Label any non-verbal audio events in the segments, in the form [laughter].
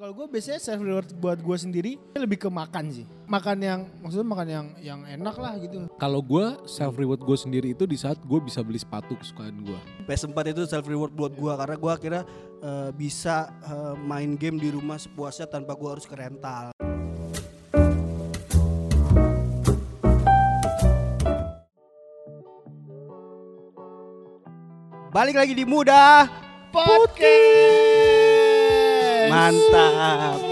Kalau gue biasanya self reward buat gue sendiri lebih ke makan sih. Makan yang maksudnya makan yang yang enak lah gitu. Kalau gue self reward gue sendiri itu di saat gue bisa beli sepatu kesukaan gue. PS4 itu self reward buat gua karena gua akhirnya eh, bisa eh, main game di rumah sepuasnya tanpa gua harus ke rental. Balik lagi di Muda Podcast. Mantap.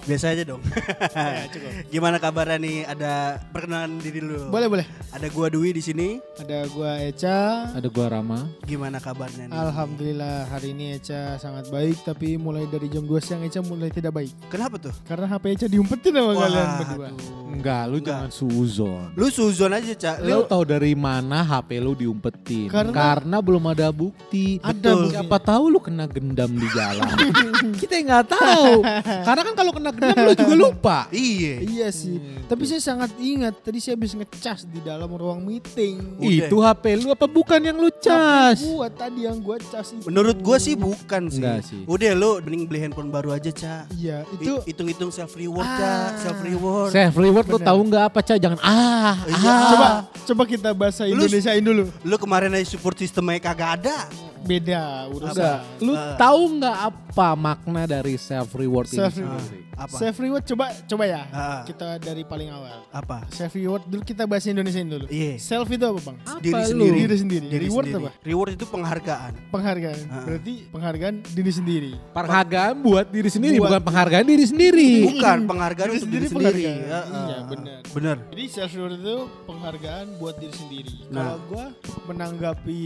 Biasa aja dong. [laughs] Ya, [laughs] cukup. Gimana kabarnya nih? Ada perkenalan diri dulu. Boleh boleh. Ada gua Dwi di sini. Ada gue Eca. Ada gue Rama. Gimana kabarnya nih? Alhamdulillah hari ini Eca sangat baik tapi mulai dari jam 2 siang Eca mulai tidak baik. Kenapa tuh? Karena HP Eca diumpetin sama kalian berdua. Waduh. Enggak, lu Enggak. jangan suzon. Lu suzon aja, Cak. Lu Lu tahu dari mana HP lu diumpetin? Karena- Karena, belum ada bukti. Ada Betul. bukti. Siapa tahu lu kena gendam di jalan. [laughs] Kita nggak tahu. Karena kan kalau kena gendam lu juga lupa. Iya. Iya sih. Tapi saya sangat ingat tadi saya habis ngecas di dalam ruang meeting. Udah. Itu HP lu apa bukan yang lu cas? Tapi gua tadi yang gua cas itu. Menurut gua sih bukan sih. Enggak sih. Udah lu mending beli handphone baru aja, Cak. Iya, Itu itu hitung-hitung self reward, Ah. Cak. Self reward. Self reward lu tahu nggak apa Ca? Jangan ah. Iya. ah. coba coba kita bahasa Lu- Indonesiain dulu. Lu kemarin aja support sistemnya kagak ada. Beda urusan. Lu Ah. tahu nggak apa makna dari self reward Self ini? reward. Apa? Self reward coba coba ya. Ah. Kita dari paling awal. Apa? Self reward dulu kita bahas Indonesiain dulu. Iya. Self itu apa, Bang? Apa Diri sendiri. Diri sendiri. Diri Reward sendiri. apa? Reward itu penghargaan. Penghargaan. Ah. Berarti penghargaan diri sendiri. Penghargaan buat diri sendiri, Buat- bukan penghargaan diri sendiri. Bukan penghargaan Diri untuk sendiri diri sendiri. penghargaan. Ya, Iya, ah. benar. Benar. Jadi self reward itu penghargaan buat diri sendiri. Nah. Kalau gua menanggapi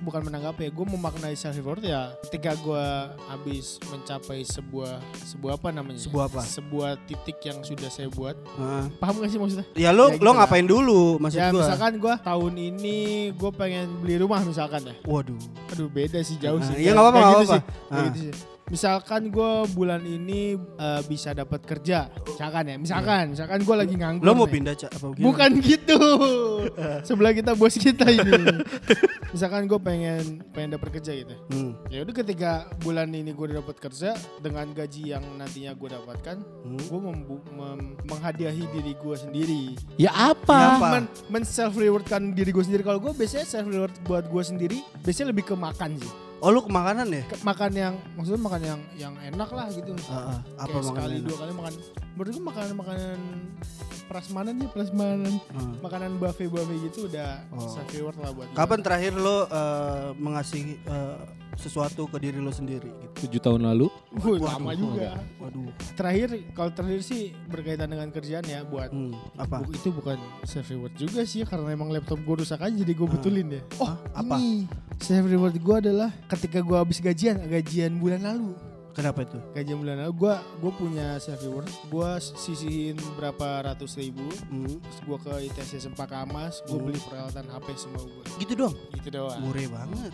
bukan menanggapi ya, gua memaknai self reward ya ketika gua habis mencapai sebuah sebuah apa namanya? Sebuah apa? Sebuah titik yang sudah saya buat. Ah. Paham gak sih maksudnya? Ya lu Ya gitu lu lah. ngapain dulu maksud ya gua? misalkan gua tahun ini gua pengen beli rumah misalkan ya. Waduh. Aduh beda sih jauh Ah, sih. iya, nggak apa-apa, gitu sih. apa-apa. Kayak Ah. gitu sih. Misalkan gue bulan ini eh, bisa dapat kerja, misalkan ya, misalkan, misalkan gue lagi nganggur. Lu mau nih. pindah, Cak? Bukan gitu. [laughs] Sebelah kita bos kita ini. [laughs] misalkan gue pengen pengen dapat kerja gitu. Hmm. Ya udah ketika bulan ini gue dapat kerja dengan gaji yang nantinya gue dapatkan, Hmm. gue menghadiahi diri gue sendiri. Ya Ya apa? apa? Men, men self rewardkan diri gue sendiri. Kalau gue biasanya self reward buat gue sendiri, biasanya lebih ke makan sih. Oh, lu ke makanan ya? Ke- makan yang maksudnya makan yang yang enak lah gitu. Ah, ah. Apa Kayak sekali enak? dua kali makan. Menurut gue makanan makanan prasmanan sih prasmanan. Ah. Makanan buffet buffet gitu udah Oh. reward lah buat. Kapan terakhir lo eh, mengasih eh, sesuatu ke diri lo sendiri gitu? Tujuh tahun lalu. Wuh, Waduh, lama juga. Waduh. Terakhir kalau terakhir sih berkaitan dengan kerjaan ya buat Hmm, apa? Bu- itu bukan self reward juga sih karena emang laptop gue rusak aja jadi gue Ah. betulin ya. Oh, apa? ini self reward gue adalah ketika gue habis gajian, gajian bulan lalu. Kenapa itu? Gajian bulan lalu gue gue punya self reward. Gue sisihin berapa ratus ribu. Hmm, Terus gue ke ITC Sempakamas, gue Hmm. beli peralatan HP semua gue. gitu dong. Gitu doang. Murah banget.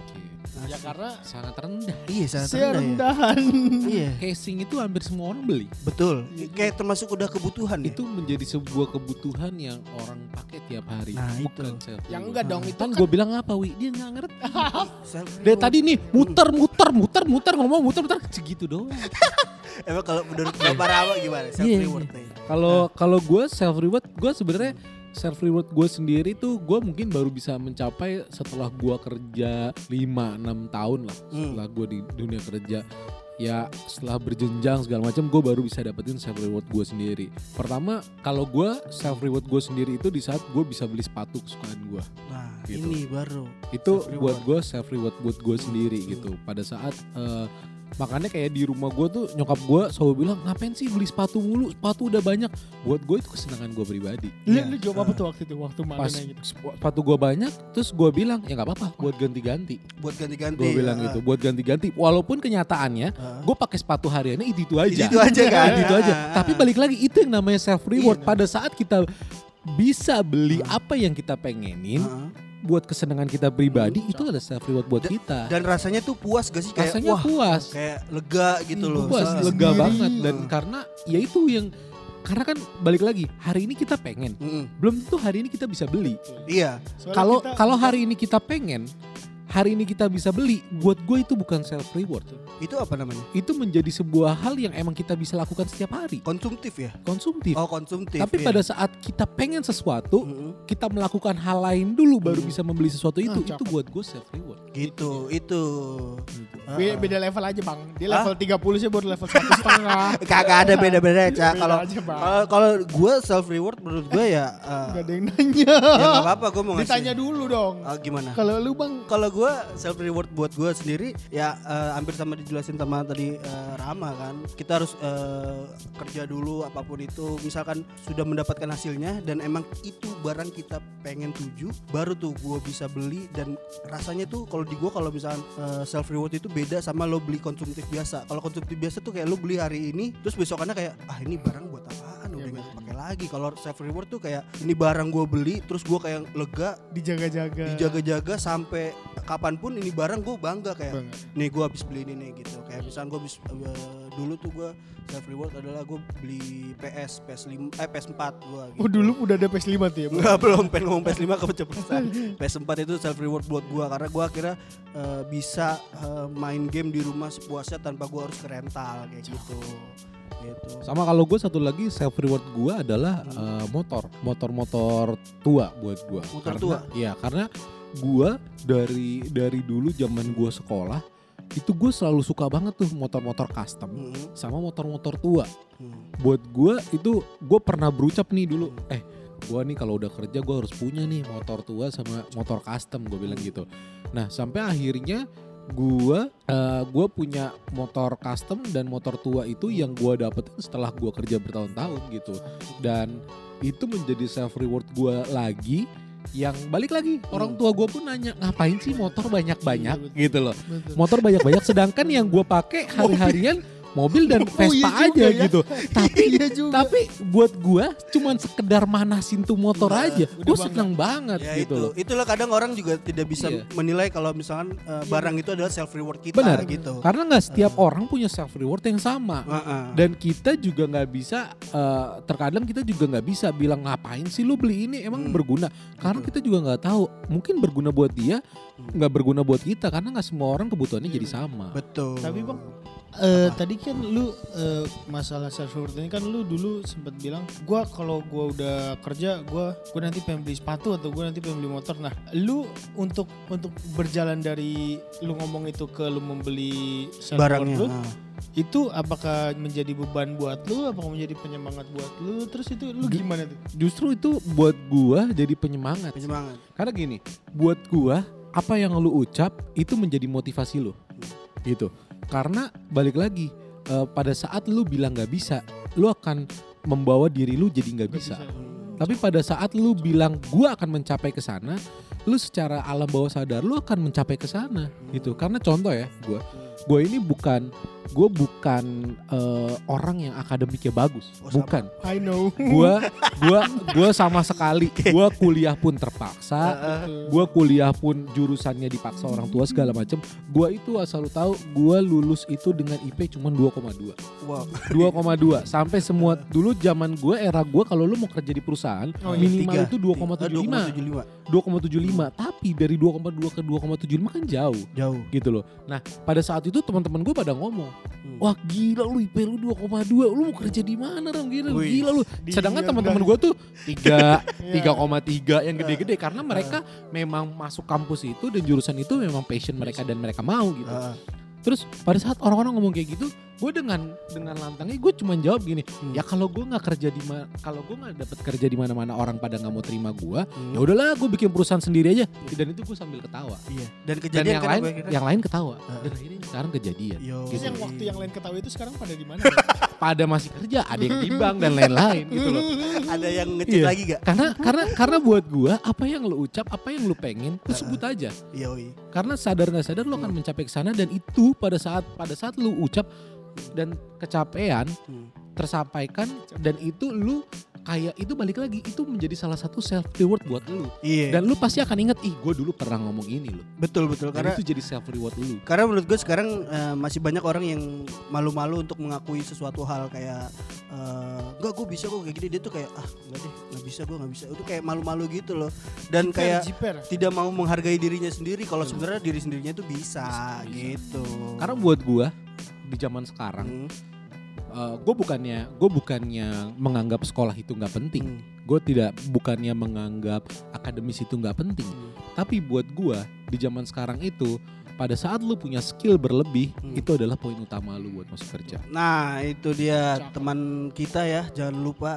Ya Asli. karena Sangat rendah. Iya, sangat rendah ya. serendahan. Iya, Casing itu hampir semua orang beli. betul. Kayak termasuk udah kebutuhan ya. Itu menjadi sebuah kebutuhan yang orang pakai tiap hari. Nah, bukan itu. self Yang enggak dong itu Kan kan gue bilang apa, Wi? Dia nggak ngerti. [laughs] Dari tadi nih muter, muter, muter, muter ngomong muter, muter segitu doang. [laughs] Emang kalau menurut Bapak Rama gimana? Self Iya, reward nih. Kalau kalau gue self reward, gue sebenarnya self reward gue sendiri tuh gue mungkin baru bisa mencapai setelah gue kerja 5-6 tahun lah Hmm. setelah gue di dunia kerja ya setelah berjenjang segala macam gue baru bisa dapetin self reward gue sendiri pertama kalau gue self reward gue sendiri itu di saat gue bisa beli sepatu kesukaan gue Nah, Gitu. ini baru. itu Self buat gue self reward buat gue sendiri Hmm. gitu pada saat eh, makanya kayak di rumah gue tuh nyokap gue selalu bilang ngapain sih beli sepatu mulu sepatu udah banyak buat gue itu kesenangan gue pribadi Lu, Iya. lu jawab apa tuh waktu itu waktu pas makannya gitu. sepatu gue banyak terus gue bilang ya nggak apa-apa buat ganti-ganti Buat ganti-ganti. gue bilang ah, gitu buat ganti-ganti walaupun kenyataannya ah. gue pakai sepatu hariannya itu itu aja Itu, itu aja kan. itu aja Ah, ah, tapi ah. balik lagi itu yang namanya self reward Iya. pada saat kita bisa beli Ah. apa yang kita pengenin Ah, ah. Buat kesenangan kita pribadi Hmm. itu ada self reward buat Da- kita Dan rasanya tuh puas gak sih kayak rasanya wah puas kayak lega gitu loh. puas Sendiri. lega banget dan Hmm. karena ya itu yang karena kan balik lagi hari ini kita pengen Mm-mm. belum tentu hari ini kita bisa beli Iya. Kalau kalau hari ini kita pengen hari ini kita bisa beli, buat gue itu bukan self reward. Itu apa namanya? Itu menjadi sebuah hal yang emang kita bisa lakukan setiap hari, Konsumtif ya? konsumtif. Oh konsumtif. Tapi iya. pada saat kita pengen sesuatu, Mm-mm. kita melakukan hal lain dulu baru Hmm. bisa membeli sesuatu itu. Ah, itu buat gue self reward. gitu itu. Be- Heeh. beda level aja bang. Dia level 30 sih baru level satu setengah. [laughs] Kagak ada beda-beda Cak. Beda Kalau kalau gue self reward menurut gue ya [laughs] eh, Gak ada yang nanya. ya nggak apa-apa gue mau ngasih. Ditanya dulu dong. Ah, gimana? Kalau lu bang, Kalau gue self reward buat gue sendiri ya eh, hampir sama dijelasin sama tadi eh, Rama kan. Kita harus eh, kerja dulu apa pun itu. Misalkan sudah mendapatkan hasilnya dan emang itu barang kita pengen tuju, baru tuh gue bisa beli dan rasanya tuh kalau di gue kalau misalkan self reward itu beda sama lo beli konsumtif biasa. Kalau konsumtif biasa tuh kayak lo beli hari ini, terus besokannya kayak ah ini barang buat apaan? Lagi. Kalau self reward tuh kayak ini barang gue beli, terus gue kayak lega dijaga-jaga. dijaga-jaga sampai kapan pun ini barang gue bangga kayak Banget. nih gue habis beli ini nih gitu kayak misalnya gue habis eh, dulu tuh gue self reward adalah gue beli PS PS5 eh PS4 gue gitu. Oh dulu udah ada PS5 tuh ya bang? Enggak belum pengen ngomong PS5 [laughs] keceplosan PS4 itu self reward buat gue karena gue akhirnya eh, bisa eh, main game di rumah sepuasnya tanpa gue harus ke rental kayak gitu gitu Sama kalau gue satu lagi self reward gue adalah eh, motor, motor-motor tua buat gue. Motor karena, tua? Iya, karena gue dari dari dulu zaman gue sekolah itu gue selalu suka banget tuh motor-motor custom Mm, sama motor-motor tua. mm. Buat gue itu gue pernah berucap nih dulu, eh gue nih kalau udah kerja gue harus punya nih motor tua sama motor custom gue bilang gitu. Nah sampai akhirnya gue eh, gue punya motor custom dan motor tua itu yang gue dapetin setelah gue kerja bertahun-tahun gitu. Dan itu menjadi self reward gue lagi yang balik lagi orang tua gue pun nanya ngapain sih motor banyak-banyak? Iya, gitu loh. Betul. motor banyak-banyak sedangkan yang gue pakai hari-harian mobil dan [laughs] Oh, Vespa iya juga aja ya. gitu [laughs] tapi iya juga. tapi buat gua cuman sekedar manasin tuh motor Nah, aja bangga. seneng banget Ya gitu itu, loh itulah kadang orang juga tidak bisa Iya. menilai kalau misalkan uh, barang itu adalah self reward kita Benar. gitu. karena nggak setiap Uh. orang punya self reward yang sama Heeh. dan kita juga nggak bisa eh, terkadang kita juga nggak bisa bilang ngapain sih lu beli ini emang Hmm. berguna karena Betul. kita juga nggak tahu mungkin berguna buat dia. Nggak berguna buat kita karena nggak semua orang kebutuhannya jadi sama Betul. Tapi bang, eh, tadi kan lu eh, masalah self reward ini kan lu dulu sempat bilang, gua kalau gua udah kerja, gua gua nanti pengen beli sepatu atau gua nanti pengen beli motor. Nah, lu untuk untuk berjalan dari lu ngomong itu ke lu membeli self barangnya. lu, itu apakah menjadi beban buat lu, apakah menjadi penyemangat buat lu? Terus itu lu gimana tuh? justru itu buat gua jadi penyemangat Penyemangat. Karena gini, buat gua apa yang lu ucap itu menjadi motivasi lu. Gitu. Karena balik lagi eh, pada saat lu bilang nggak bisa, lu akan membawa diri lu jadi nggak Gak bisa. Hmm. Tapi pada saat lu bilang gua akan mencapai ke sana, lu secara alam bawah sadar lu akan mencapai ke sana gitu. Karena contoh ya, gua gua ini bukan gue bukan eh, orang yang akademiknya bagus, Oh, sama. bukan. I know. Gua [laughs] gua gua sama sekali gua kuliah pun terpaksa, gua kuliah pun jurusannya dipaksa orang tua segala macem gua itu asal lu tahu gua lulus itu dengan IP cuma 2,2 Wow. 2,2 sampai semua dulu zaman gua era gua kalau lu mau kerja di perusahaan Oh, iya. minimal Tiga. itu 2,75 2,75. 2,75 tapi dari 2,2 ke 2,75 kan jauh Jauh. gitu loh nah pada saat itu teman-teman gue pada ngomong Hmm. wah gila lu IP lu 2,2 lu mau kerja di mana ram? Gila lu gila lu. sedangkan [laughs] iya, teman-teman gue tuh 3 Iya. 3,3 yang gede-gede. Karena mereka memang masuk kampus itu dan jurusan itu memang passion mereka dan mereka mau gitu. Terus pada saat orang-orang ngomong kayak gitu, gue dengan dengan lantangnya gue cuma jawab gini, Hmm. ya kalau gue nggak kerja di mana, kalau gue nggak dapat kerja di mana-mana orang pada nggak mau terima gue, Hmm. ya udahlah gue bikin perusahaan sendiri aja. Dan itu gue sambil ketawa. Iya. Dan Dan kejadian yang kan lain, gue kira. yang lain ketawa. Heeh. Dan akhirnya sekarang kejadian. Yo. Terus yang waktu yang lain ketahui itu sekarang pada di mana? [laughs] Pada masih kerja, ada yang di bank dan lain-lain gitu loh. ada yang ngecek Iya. lagi gak? Karena karena karena buat gue apa yang lu ucap, apa yang lu pengen, lu sebut aja. Yoi. karena sadar nggak sadar lo akan Hmm. mencapai ke sana dan itu pada saat pada saat lu ucap dan kecapean Hmm. tersampaikan dan itu lu kayak itu balik lagi itu menjadi salah satu self reward buat lu. Iya. Dan lu pasti akan inget, ih gue dulu pernah ngomong ini loh. betul betul Dan karena itu jadi self reward lu. karena menurut gue sekarang eh, masih banyak orang yang malu-malu untuk mengakui sesuatu hal kayak eh, enggak gue bisa kok kayak gini dia tuh kayak ah enggak deh nggak bisa gue nggak bisa itu kayak malu-malu gitu loh dan kayak jiper. tidak mau menghargai dirinya sendiri kalau sebenarnya diri sendirinya itu bisa, Bisa, bisa. gitu Karena buat gua di zaman sekarang, Hmm, gue bukannya gue bukannya menganggap sekolah itu nggak penting. hmm, Gue tidak bukannya menganggap akademis itu nggak penting. hmm. Tapi buat gua di zaman sekarang itu pada saat lu punya skill berlebih Hmm. itu adalah poin utama lu buat masuk kerja. nah itu dia Cakep. teman kita ya jangan lupa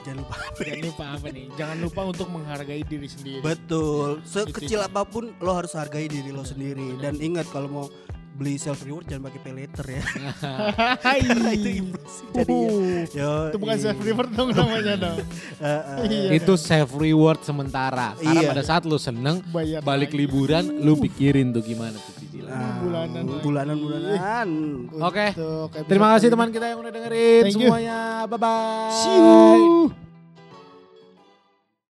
jangan lupa Jangan lupa apa nih? Jangan lupa untuk menghargai diri sendiri. betul sekecil Itu. apa pun lo harus hargai diri lo sendiri dan ingat kalau mau beli self reward jangan pakai pay later ya [laughs] [laughs] Hai. itu impulsif jadinya Uh, Yo, itu bukan iya. self reward dong namanya dong. [laughs] Eh, eh. Iya. itu self reward sementara. Karena Iya. pada saat lu seneng Bayar balik lagi. liburan lu pikirin tuh gimana tuh cicilan. Bulanan lagi. bulanan bulanan Oke. Episode Terima kasih teman kita yang udah dengerin Thank you. semuanya. Bye bye. ini. See you.